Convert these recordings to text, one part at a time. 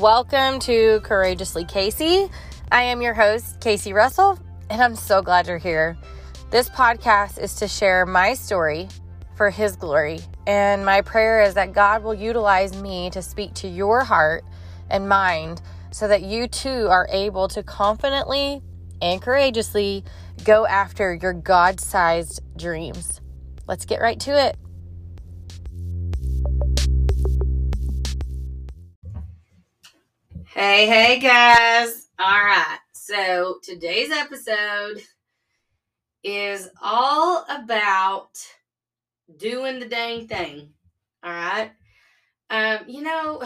Welcome to Courageously Casey. I am your host, Casey Russell, and I'm so glad you're here. This podcast is to share my story for His glory, and my prayer is that God will utilize me to speak to your heart and mind so that you too are able to confidently and courageously go after your God sized dreams. Let's get right to it. Hey, hey, guys. All right. So today's episode is all about doing the dang thing. All right. Um, you know,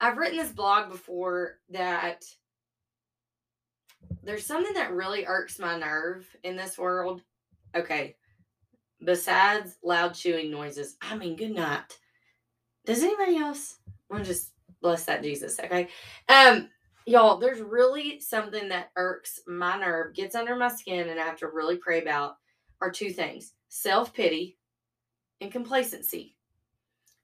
I've written this blog before that there's something that really irks my nerve in this world. Okay. Besides loud chewing noises. I mean, good night. Does anybody else want to just bless that Jesus. Okay. Um, y'all, there's really something that irks my nerve, gets under my skin, and I have to really pray about are two things self-pity and complacency.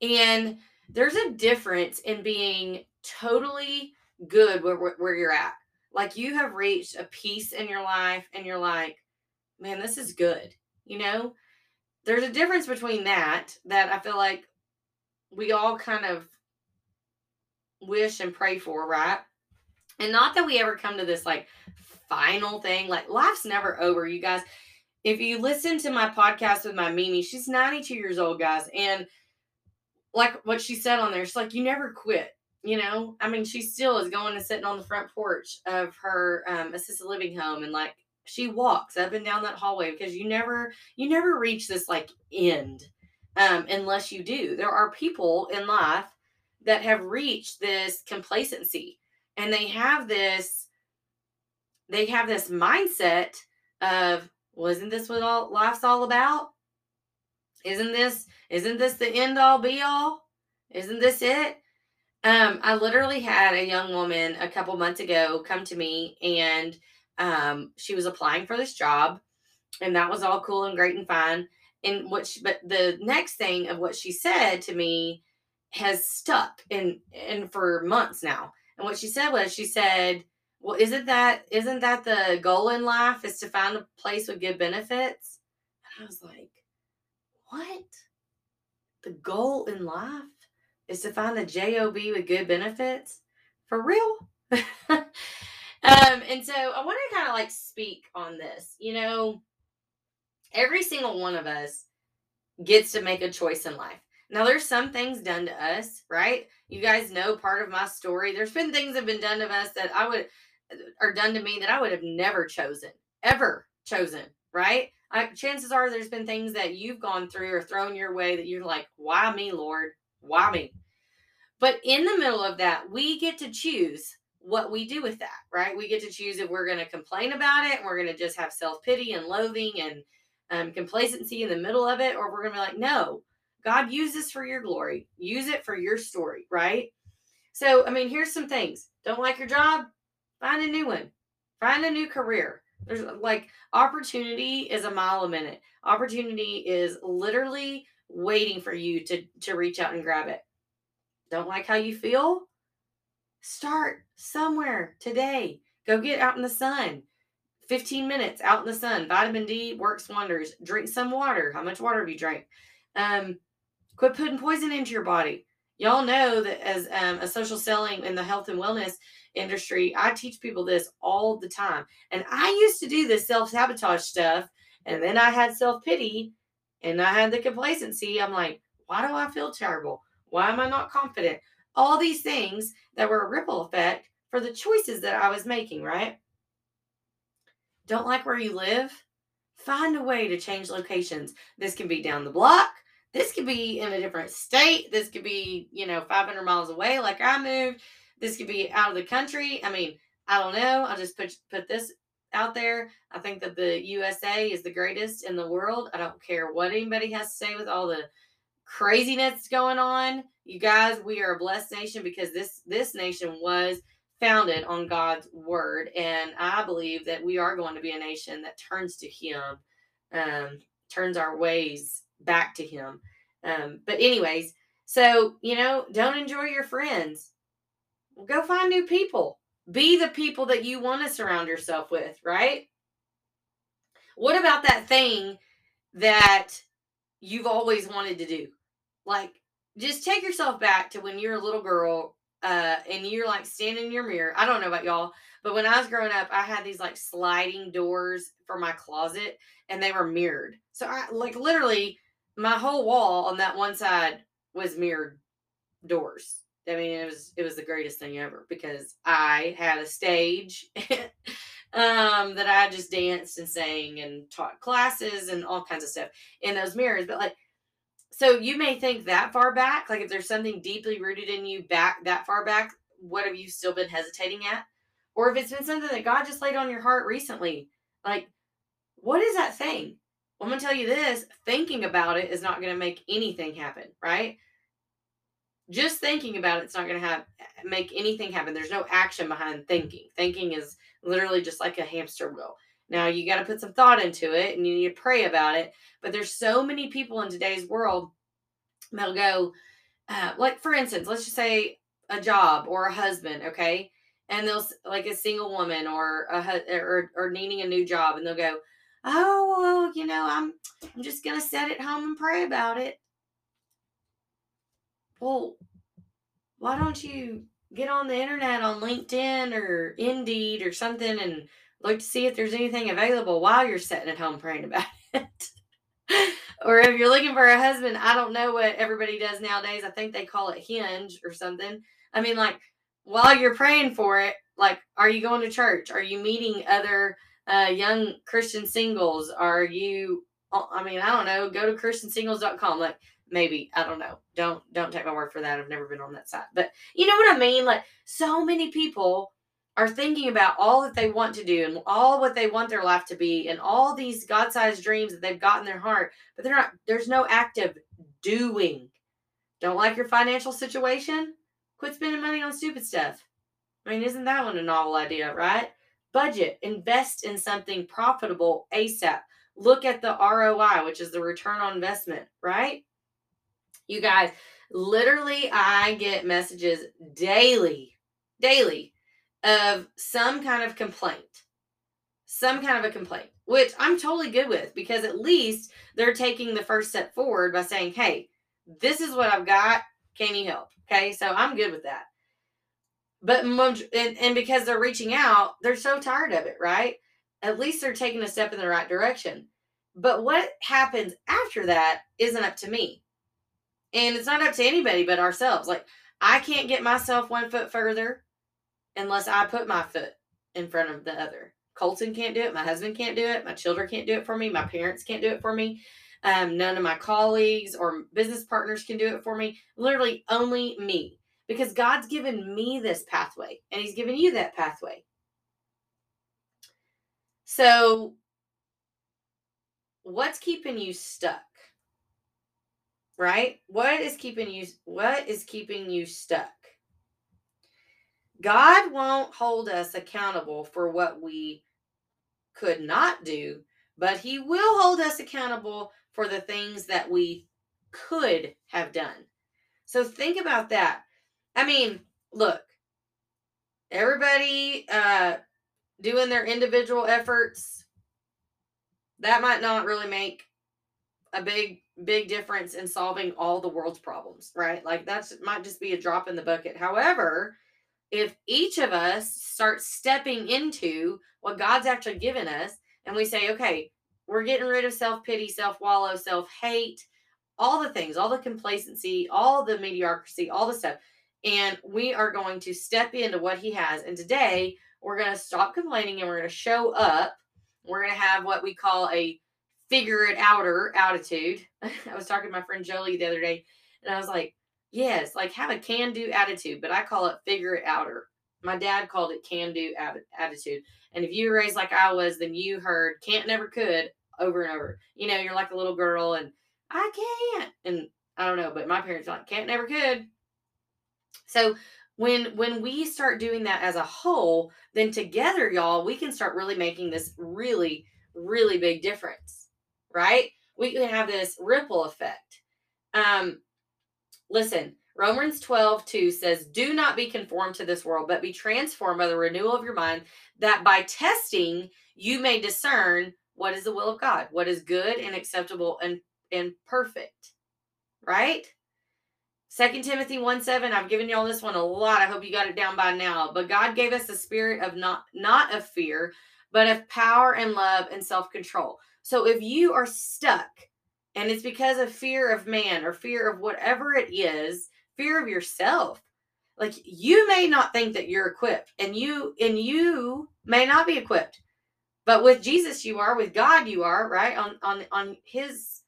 And there's a difference in being totally good where, where you're at. Like you have reached a peace in your life and you're like, man, this is good. You know, there's a difference between that, that I feel like we all kind of wish and pray for, right? And not that we ever come to this like final thing. Like life's never over, you guys. If you listen to my podcast with my Mimi, she's 92 years old, guys. And like what she said on there, she's like, you never quit. You know, I mean, she still is going and sitting on the front porch of her um, assisted living home and like she walks up and down that hallway because you never you never reach this like end um, unless you do. There are people in life that have reached this complacency. And they have this they have this mindset of wasn't this what all life's all about? Isn't this isn't this the end all be all? Isn't this it? Um i literally had a young woman a couple months ago come to me and um she was applying for this job and that was all cool and great and fine. And what she, but the next thing of what she said to me has stuck in and for months now. And what she said was she said, "Well, isn't that isn't that the goal in life is to find a place with good benefits?" And I was like, "What? The goal in life is to find the job with good benefits for real?" um, and so I want to kind of like speak on this. You know, every single one of us gets to make a choice in life. Now, there's some things done to us, right? You guys know part of my story. There's been things that have been done to us that I would, are done to me that I would have never chosen, ever chosen, right? I, chances are there's been things that you've gone through or thrown your way that you're like, why me, Lord? Why me? But in the middle of that, we get to choose what we do with that, right? We get to choose if we're going to complain about it and we're going to just have self pity and loathing and um, complacency in the middle of it, or we're going to be like, no, God, use this for your glory. Use it for your story, right? So, I mean, here's some things. Don't like your job? Find a new one. Find a new career. There's like opportunity is a mile a minute. Opportunity is literally waiting for you to to reach out and grab it. Don't like how you feel? Start somewhere today. Go get out in the sun. 15 minutes out in the sun. Vitamin D works wonders. Drink some water. How much water have you drank? Um, Quit putting poison into your body. Y'all know that as um, a social selling in the health and wellness industry, I teach people this all the time. And I used to do this self sabotage stuff. And then I had self pity and I had the complacency. I'm like, why do I feel terrible? Why am I not confident? All these things that were a ripple effect for the choices that I was making, right? Don't like where you live? Find a way to change locations. This can be down the block. This could be in a different state. This could be, you know, 500 miles away, like I moved. This could be out of the country. I mean, I don't know. I'll just put put this out there. I think that the USA is the greatest in the world. I don't care what anybody has to say with all the craziness going on. You guys, we are a blessed nation because this this nation was founded on God's word, and I believe that we are going to be a nation that turns to Him, um, turns our ways back to him. Um, but anyways, so you know, don't enjoy your friends. Go find new people. Be the people that you want to surround yourself with, right? What about that thing that you've always wanted to do? Like, just take yourself back to when you're a little girl uh, and you're like standing in your mirror. I don't know about y'all, but when I was growing up, I had these like sliding doors for my closet and they were mirrored. So I like literally my whole wall on that one side was mirrored doors. I mean, it was it was the greatest thing ever because I had a stage um that I just danced and sang and taught classes and all kinds of stuff in those mirrors. But like so you may think that far back, like if there's something deeply rooted in you back that far back, what have you still been hesitating at? Or if it's been something that God just laid on your heart recently, like what is that thing? I'm gonna tell you this: thinking about it is not gonna make anything happen, right? Just thinking about it's not gonna have make anything happen. There's no action behind thinking. Thinking is literally just like a hamster wheel. Now you got to put some thought into it and you need to pray about it. But there's so many people in today's world they'll go, uh, like for instance, let's just say a job or a husband, okay, and they'll like a single woman or a or or needing a new job, and they'll go, oh well, you know, I'm I'm just gonna sit at home and pray about it. Well, why don't you get on the internet on LinkedIn or Indeed or something and look to see if there's anything available while you're sitting at home praying about it? or if you're looking for a husband, I don't know what everybody does nowadays. I think they call it hinge or something. I mean, like while you're praying for it, like, are you going to church? Are you meeting other uh, young Christian singles? Are you, uh, I mean, I don't know, go to christiansingles.com. Like, maybe, I don't know. Don't, don't take my word for that. I've never been on that site. But you know what I mean? Like, so many people are thinking about all that they want to do and all what they want their life to be and all these God-sized dreams that they've got in their heart, but they're not there's no active doing. Don't like your financial situation? Quit spending money on stupid stuff. I mean, isn't that one a novel idea, right? Budget, invest in something profitable ASAP. Look at the ROI, which is the return on investment, right? You guys, literally, I get messages daily, daily of some kind of complaint. Some kind of a complaint, which I'm totally good with because at least they're taking the first step forward by saying, hey, this is what I've got. Can you help? Okay. So I'm good with that. But and, and because they're reaching out, they're so tired of it, right? At least they're taking a step in the right direction. But what happens after that isn't up to me. And it's not up to anybody but ourselves. Like, I can't get myself one foot further unless I put my foot in front of the other. Colton can't do it. My husband can't do it. My children can't do it for me. My parents can't do it for me. Um, none of my colleagues or business partners can do it for me. Literally, only me. Because God's given me this pathway and He's given you that pathway. So, what's keeping you stuck? Right? What is keeping you what is keeping you stuck? God won't hold us accountable for what we could not do, but He will hold us accountable for the things that we could have done. So think about that. I mean, look, everybody uh, doing their individual efforts, that might not really make a big big difference in solving all the world's problems right like that might just be a drop in the bucket however if each of us starts stepping into what God's actually given us and we say, okay, we're getting rid of self pity, self wallow, self hate, all the things, all the complacency, all the mediocrity, all the stuff. And we are going to step into what He has. And today, we're going to stop complaining and we're going to show up. We're going to have what we call a figure it outer attitude. I was talking to my friend Jolie the other day, and I was like, Yes, like have a can do attitude, but I call it figure it outer. My dad called it can do attitude. And if you were raised like I was, then you heard can't never could over and over. You know, you're like a little girl and I can't. And I don't know, but my parents like can't never could. So when when we start doing that as a whole, then together, y'all, we can start really making this really, really big difference. Right? We can have this ripple effect. Um, Listen, Romans 12, 2 says, Do not be conformed to this world, but be transformed by the renewal of your mind, that by testing you may discern what is the will of God, what is good and acceptable and, and perfect. Right? Second Timothy 1 7, I've given y'all this one a lot. I hope you got it down by now. But God gave us a spirit of not not of fear, but of power and love and self-control. So if you are stuck and it's because of fear of man or fear of whatever it is, fear of yourself, like you may not think that you're equipped and you and you may not be equipped. But with Jesus you are, with God you are, right? On on on his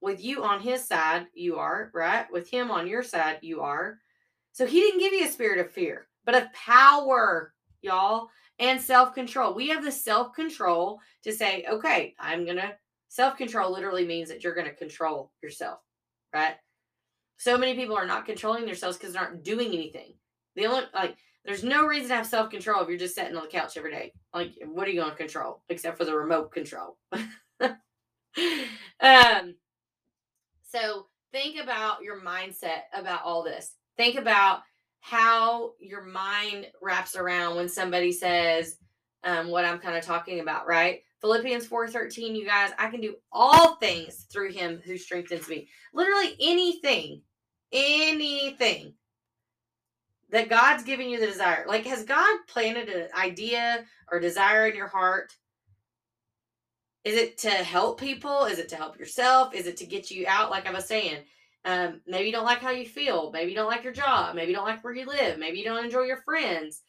with you on his side, you are, right? With him on your side, you are. So he didn't give you a spirit of fear, but of power, y'all, and self control. We have the self control to say, okay, I'm going to, self control literally means that you're going to control yourself, right? So many people are not controlling themselves because they aren't doing anything. The only, like, there's no reason to have self control if you're just sitting on the couch every day. Like, what are you going to control except for the remote control? um, so think about your mindset about all this. Think about how your mind wraps around when somebody says um, what I'm kind of talking about, right? Philippians 4:13, you guys, I can do all things through him who strengthens me. Literally anything, anything that God's giving you the desire. Like, has God planted an idea or desire in your heart is it to help people? Is it to help yourself? Is it to get you out? Like I was saying, um, maybe you don't like how you feel. Maybe you don't like your job. Maybe you don't like where you live. Maybe you don't enjoy your friends.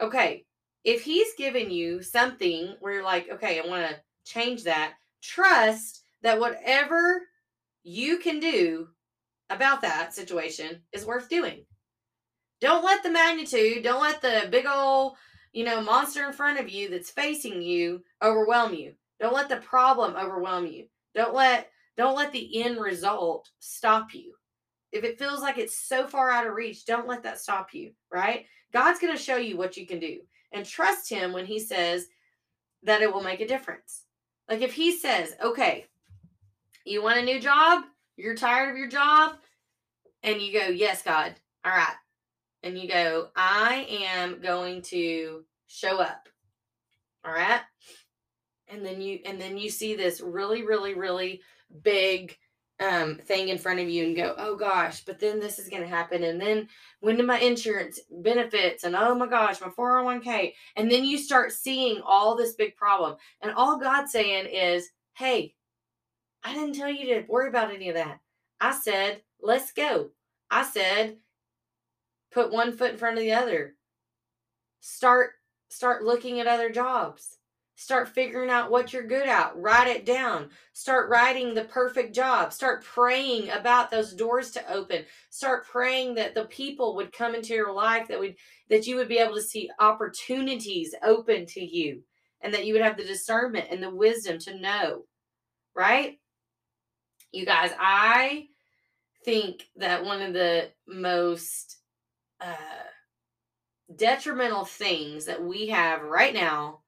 Okay. If he's given you something where you're like, okay, I want to change that, trust that whatever you can do about that situation is worth doing. Don't let the magnitude, don't let the big old, you know, monster in front of you that's facing you overwhelm you. Don't let the problem overwhelm you. Don't let don't let the end result stop you. If it feels like it's so far out of reach, don't let that stop you, right? God's going to show you what you can do. And trust him when he says that it will make a difference. Like if he says, "Okay, you want a new job? You're tired of your job?" And you go, "Yes, God. All right." And you go, "I am going to show up." All right? And then you and then you see this really really really big um, thing in front of you and go oh gosh but then this is going to happen and then when do my insurance benefits and oh my gosh my 401k and then you start seeing all this big problem and all god's saying is hey i didn't tell you to worry about any of that. I said let's go. I said put one foot in front of the other. Start start looking at other jobs Start figuring out what you're good at. Write it down. Start writing the perfect job. Start praying about those doors to open. Start praying that the people would come into your life that would that you would be able to see opportunities open to you and that you would have the discernment and the wisdom to know. Right? You guys, I think that one of the most uh, detrimental things that we have right now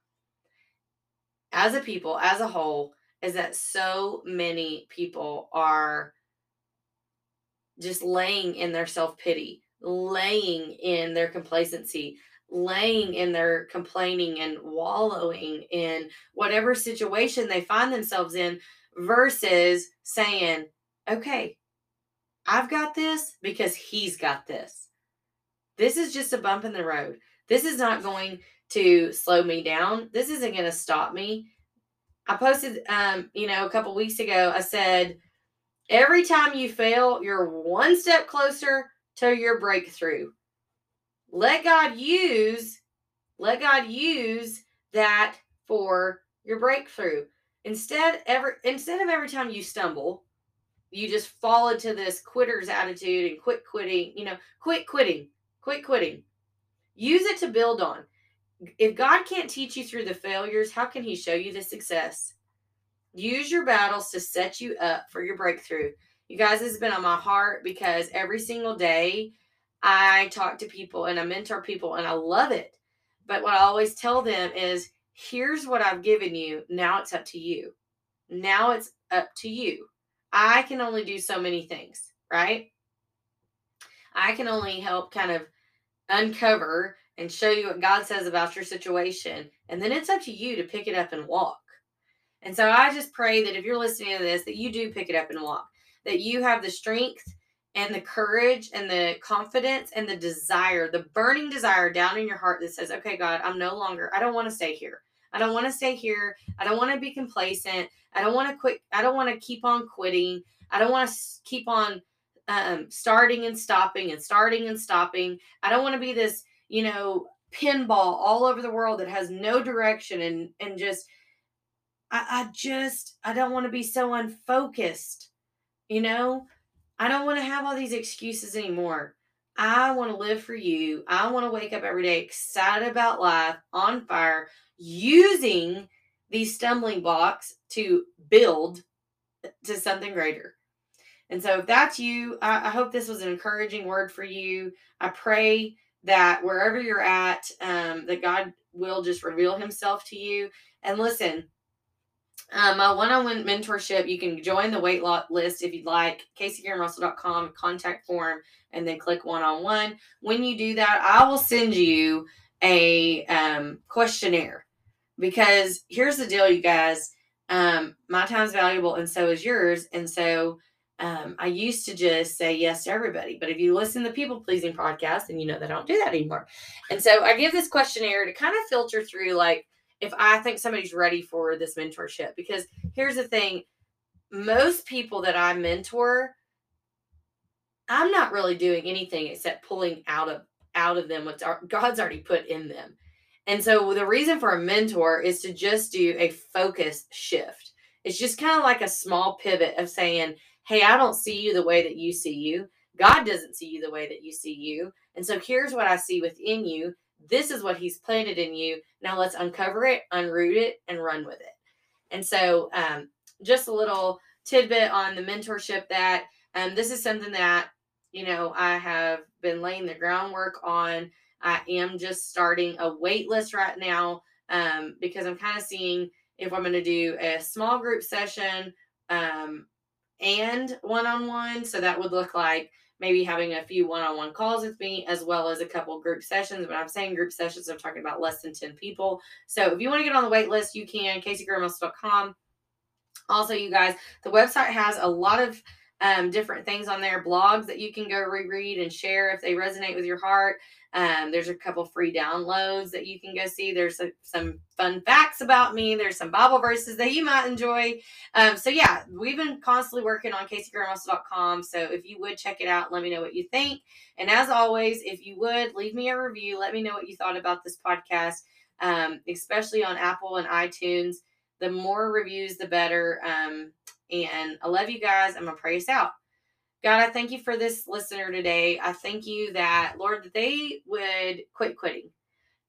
as a people, as a whole, is that so many people are just laying in their self pity, laying in their complacency, laying in their complaining and wallowing in whatever situation they find themselves in versus saying, okay, I've got this because he's got this. This is just a bump in the road. This is not going to slow me down. This isn't going to stop me. I posted, um, you know, a couple weeks ago, I said, every time you fail, you're one step closer to your breakthrough. Let God use, let God use that for your breakthrough. Instead, ever instead of every time you stumble, you just fall into this quitter's attitude and quit quitting, you know, quit quitting, quit quitting. Use it to build on if God can't teach you through the failures, how can He show you the success? Use your battles to set you up for your breakthrough. You guys, this has been on my heart because every single day I talk to people and I mentor people and I love it. But what I always tell them is here's what I've given you. Now it's up to you. Now it's up to you. I can only do so many things, right? I can only help kind of uncover and show you what God says about your situation. And then it's up to you to pick it up and walk. And so I just pray that if you're listening to this, that you do pick it up and walk, that you have the strength and the courage and the confidence and the desire, the burning desire down in your heart that says, okay, God, I'm no longer, I don't want to stay here. I don't want to stay here. I don't want to be complacent. I don't want to quit. I don't want to keep on quitting. I don't want to keep on um, starting and stopping and starting and stopping. I don't want to be this, you know, pinball all over the world that has no direction and and just I, I just I don't want to be so unfocused. You know, I don't want to have all these excuses anymore. I want to live for you. I want to wake up every day excited about life, on fire, using these stumbling blocks to build to something greater. And so, if that's you, I, I hope this was an encouraging word for you. I pray that wherever you're at, um, that God will just reveal Himself to you. And listen, um, my one-on-one mentorship, you can join the loss list if you'd like, CaseyGrahamRussell.com, contact form, and then click one-on-one. When you do that, I will send you a um, questionnaire because here's the deal, you guys. Um, my time's valuable and so is yours. And so um, I used to just say yes to everybody. But if you listen to the people pleasing podcast, then you know I don't do that anymore. And so I give this questionnaire to kind of filter through like, if I think somebody's ready for this mentorship. Because here's the thing most people that I mentor, I'm not really doing anything except pulling out of out of them what God's already put in them. And so the reason for a mentor is to just do a focus shift. It's just kind of like a small pivot of saying, "Hey, I don't see you the way that you see you. God doesn't see you the way that you see you. And so here's what I see within you. This is what he's planted in you. Now let's uncover it, unroot it, and run with it. And so, um, just a little tidbit on the mentorship that um, this is something that, you know, I have been laying the groundwork on. I am just starting a wait list right now um, because I'm kind of seeing if I'm going to do a small group session um, and one on one. So that would look like maybe having a few one-on-one calls with me as well as a couple group sessions when i'm saying group sessions i'm talking about less than 10 people so if you want to get on the wait list you can caseygrahamrussell.com also you guys the website has a lot of um, different things on there, blogs that you can go reread and share if they resonate with your heart. Um, there's a couple free downloads that you can go see. There's a, some fun facts about me. There's some Bible verses that you might enjoy. Um, so yeah, we've been constantly working on CaseyGrahamRussell.com. So if you would check it out, let me know what you think. And as always, if you would leave me a review, let me know what you thought about this podcast, um, especially on Apple and iTunes. The more reviews, the better. Um, and I love you guys. I'm to pray us out. God, I thank you for this listener today. I thank you that, Lord, that they would quit quitting,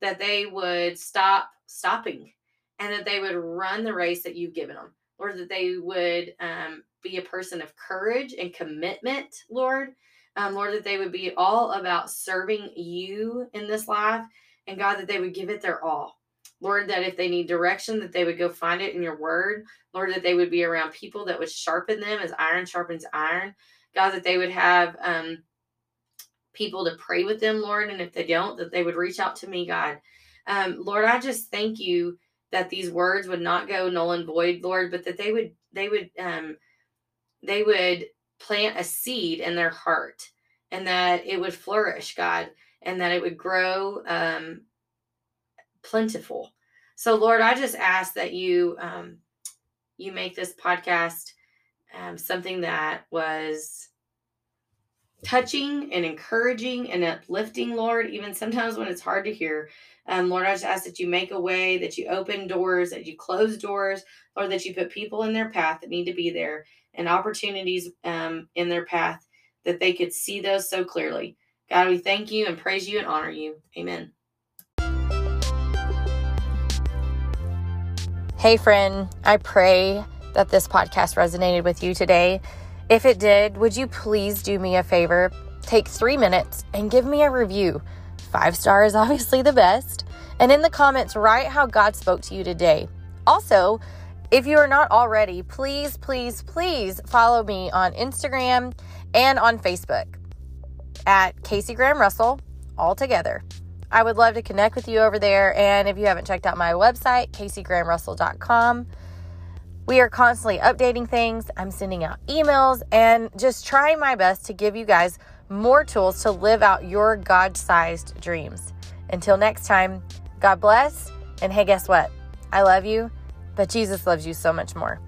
that they would stop stopping, and that they would run the race that you've given them. Lord, that they would um, be a person of courage and commitment, Lord. Um, Lord, that they would be all about serving you in this life, and God, that they would give it their all. Lord, that if they need direction, that they would go find it in your word. Lord, that they would be around people that would sharpen them as iron sharpens iron. God, that they would have um, people to pray with them, Lord. And if they don't, that they would reach out to me, God. Um, Lord, I just thank you that these words would not go null and void, Lord, but that they would, they would, um, they would plant a seed in their heart and that it would flourish, God, and that it would grow um, plentiful. So, Lord, I just ask that you um, you make this podcast um, something that was touching and encouraging and uplifting, Lord, even sometimes when it's hard to hear. Um, Lord, I just ask that you make a way, that you open doors, that you close doors, or that you put people in their path that need to be there and opportunities um, in their path that they could see those so clearly. God, we thank you and praise you and honor you. Amen. Hey, friend, I pray that this podcast resonated with you today. If it did, would you please do me a favor? Take three minutes and give me a review. Five star is obviously the best. And in the comments, write how God spoke to you today. Also, if you are not already, please, please, please follow me on Instagram and on Facebook. at Casey Graham Russell, all together. I would love to connect with you over there. And if you haven't checked out my website, CaseyGrahamRussell.com, we are constantly updating things. I'm sending out emails and just trying my best to give you guys more tools to live out your God sized dreams. Until next time, God bless. And hey, guess what? I love you, but Jesus loves you so much more.